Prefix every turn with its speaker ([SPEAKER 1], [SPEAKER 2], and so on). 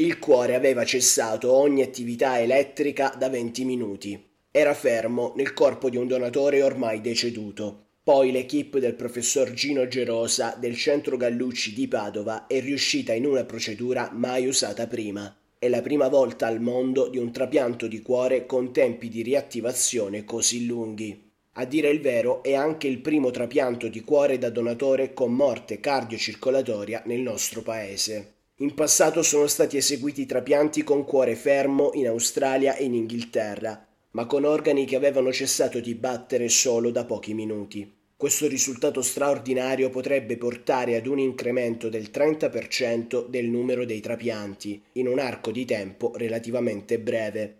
[SPEAKER 1] Il cuore aveva cessato ogni attività elettrica da 20 minuti. Era fermo nel corpo di un donatore ormai deceduto. Poi l'equipe del professor Gino Gerosa del Centro Gallucci di Padova è riuscita in una procedura mai usata prima. È la prima volta al mondo di un trapianto di cuore con tempi di riattivazione così lunghi. A dire il vero è anche il primo trapianto di cuore da donatore con morte cardiocircolatoria nel nostro paese. In passato sono stati eseguiti trapianti con cuore fermo in Australia e in Inghilterra, ma con organi che avevano cessato di battere solo da pochi minuti. Questo risultato straordinario potrebbe portare ad un incremento del 30% del numero dei trapianti in un arco di tempo relativamente breve.